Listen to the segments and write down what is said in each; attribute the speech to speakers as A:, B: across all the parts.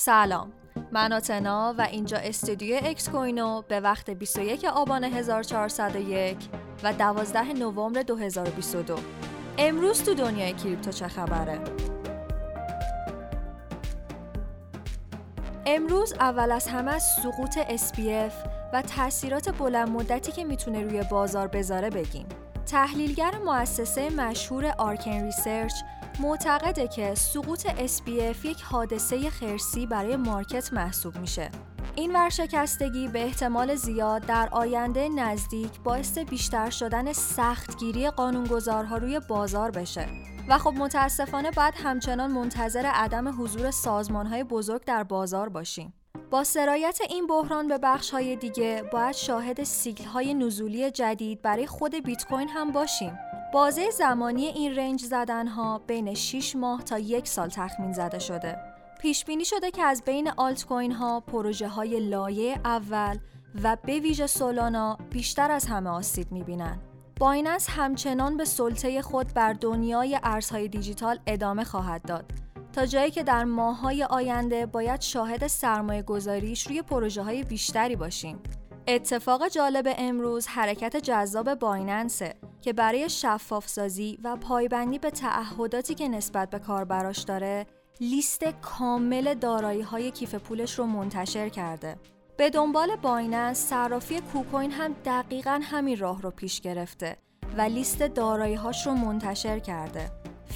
A: سلام من آتنا و اینجا استودیو اکس کوینو به وقت 21 آبان 1401 و 12 نوامبر 2022 امروز تو دنیای کریپتو چه خبره؟ امروز اول از همه از سقوط SBF و تاثیرات بلند مدتی که می‌تونه روی بازار بذاره بگیم. تحلیلگر مؤسسه مشهور Arcane Research معتقده که سقوط SPF یک حادثه خرسی برای مارکت محسوب میشه. این ورشکستگی به احتمال زیاد در آینده نزدیک باعث بیشتر شدن سختگیری قانونگذارها روی بازار بشه و خب متاسفانه بعد همچنان منتظر عدم حضور سازمانهای بزرگ در بازار باشیم. با سرایت این بحران به بخش های دیگه باید شاهد سیکل های نزولی جدید برای خود بیت کوین هم باشیم. بازه زمانی این رنج زدن ها بین 6 ماه تا یک سال تخمین زده شده. پیش بینی شده که از بین آلت کوین ها پروژه های لایه اول و به ویژه سولانا بیشتر از همه آسیب می‌بینن. بایننس همچنان به سلطه خود بر دنیای ارزهای دیجیتال ادامه خواهد داد تا جایی که در ماههای آینده باید شاهد سرمایه گذاریش روی پروژه های بیشتری باشیم. اتفاق جالب امروز حرکت جذاب بایننسه که برای شفاف سازی و پایبندی به تعهداتی که نسبت به کاربراش داره لیست کامل دارایی های کیف پولش رو منتشر کرده. به دنبال بایننس صرافی کوکوین هم دقیقا همین راه رو پیش گرفته و لیست دارایی هاش رو منتشر کرده.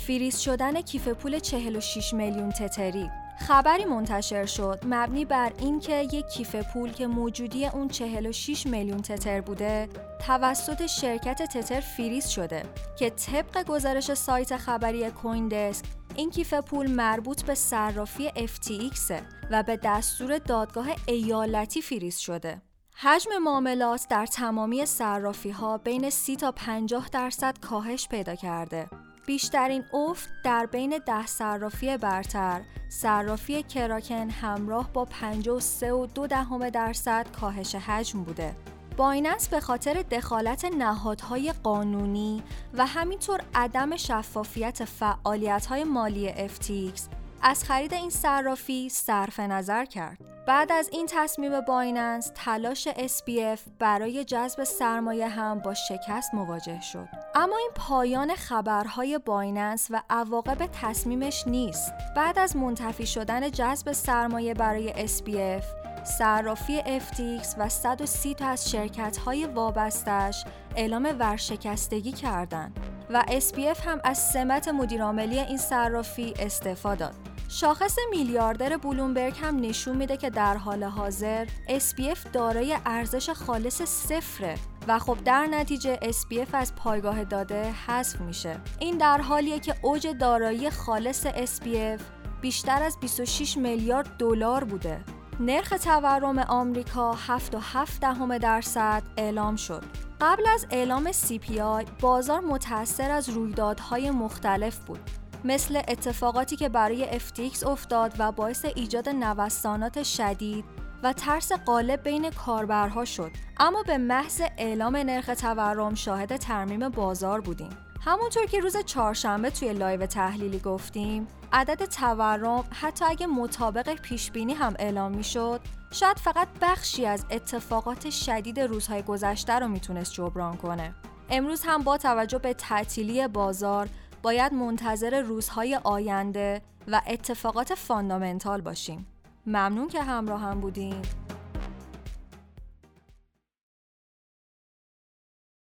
A: فریز شدن کیف پول 46 میلیون تتری خبری منتشر شد مبنی بر اینکه یک کیف پول که موجودی اون 46 میلیون تتر بوده توسط شرکت تتر فریز شده که طبق گزارش سایت خبری کوین دسک این کیف پول مربوط به صرافی FTX و به دستور دادگاه ایالتی فریز شده. حجم معاملات در تمامی صرافی ها بین 30 تا 50 درصد کاهش پیدا کرده. بیشترین افت در بین ده صرافی برتر، صرافی کراکن همراه با 53 و دو دهم درصد کاهش حجم بوده. بایننس به خاطر دخالت نهادهای قانونی و همینطور عدم شفافیت فعالیت‌های مالی FTX از خرید این صرافی صرف نظر کرد. بعد از این تصمیم بایننس تلاش SPF برای جذب سرمایه هم با شکست مواجه شد. اما این پایان خبرهای بایننس و عواقب تصمیمش نیست. بعد از منتفی شدن جذب سرمایه برای SPF صرافی FTX و 130 تا از شرکت های وابستش اعلام ورشکستگی کردند و SPF هم از سمت مدیرعاملی این صرافی استعفا داد. شاخص میلیاردر بلومبرگ هم نشون میده که در حال حاضر SPF دارای ارزش خالص صفره و خب در نتیجه SPF از پایگاه داده حذف میشه. این در حالیه که اوج دارایی خالص SPF بیشتر از 26 میلیارد دلار بوده. نرخ تورم آمریکا 7.7 دهم درصد اعلام شد. قبل از اعلام CPI بازار متأثر از رویدادهای مختلف بود مثل اتفاقاتی که برای FTX افتاد و باعث ایجاد نوسانات شدید و ترس غالب بین کاربرها شد. اما به محض اعلام نرخ تورم شاهد ترمیم بازار بودیم. همونطور که روز چهارشنبه توی لایو تحلیلی گفتیم عدد تورم حتی اگه مطابق پیش بینی هم اعلام می‌شد شاید فقط بخشی از اتفاقات شدید روزهای گذشته رو می‌تونست جبران کنه. امروز هم با توجه به تعطیلی بازار باید منتظر روزهای آینده و اتفاقات فاندامنتال باشیم. ممنون که همراه هم بودیم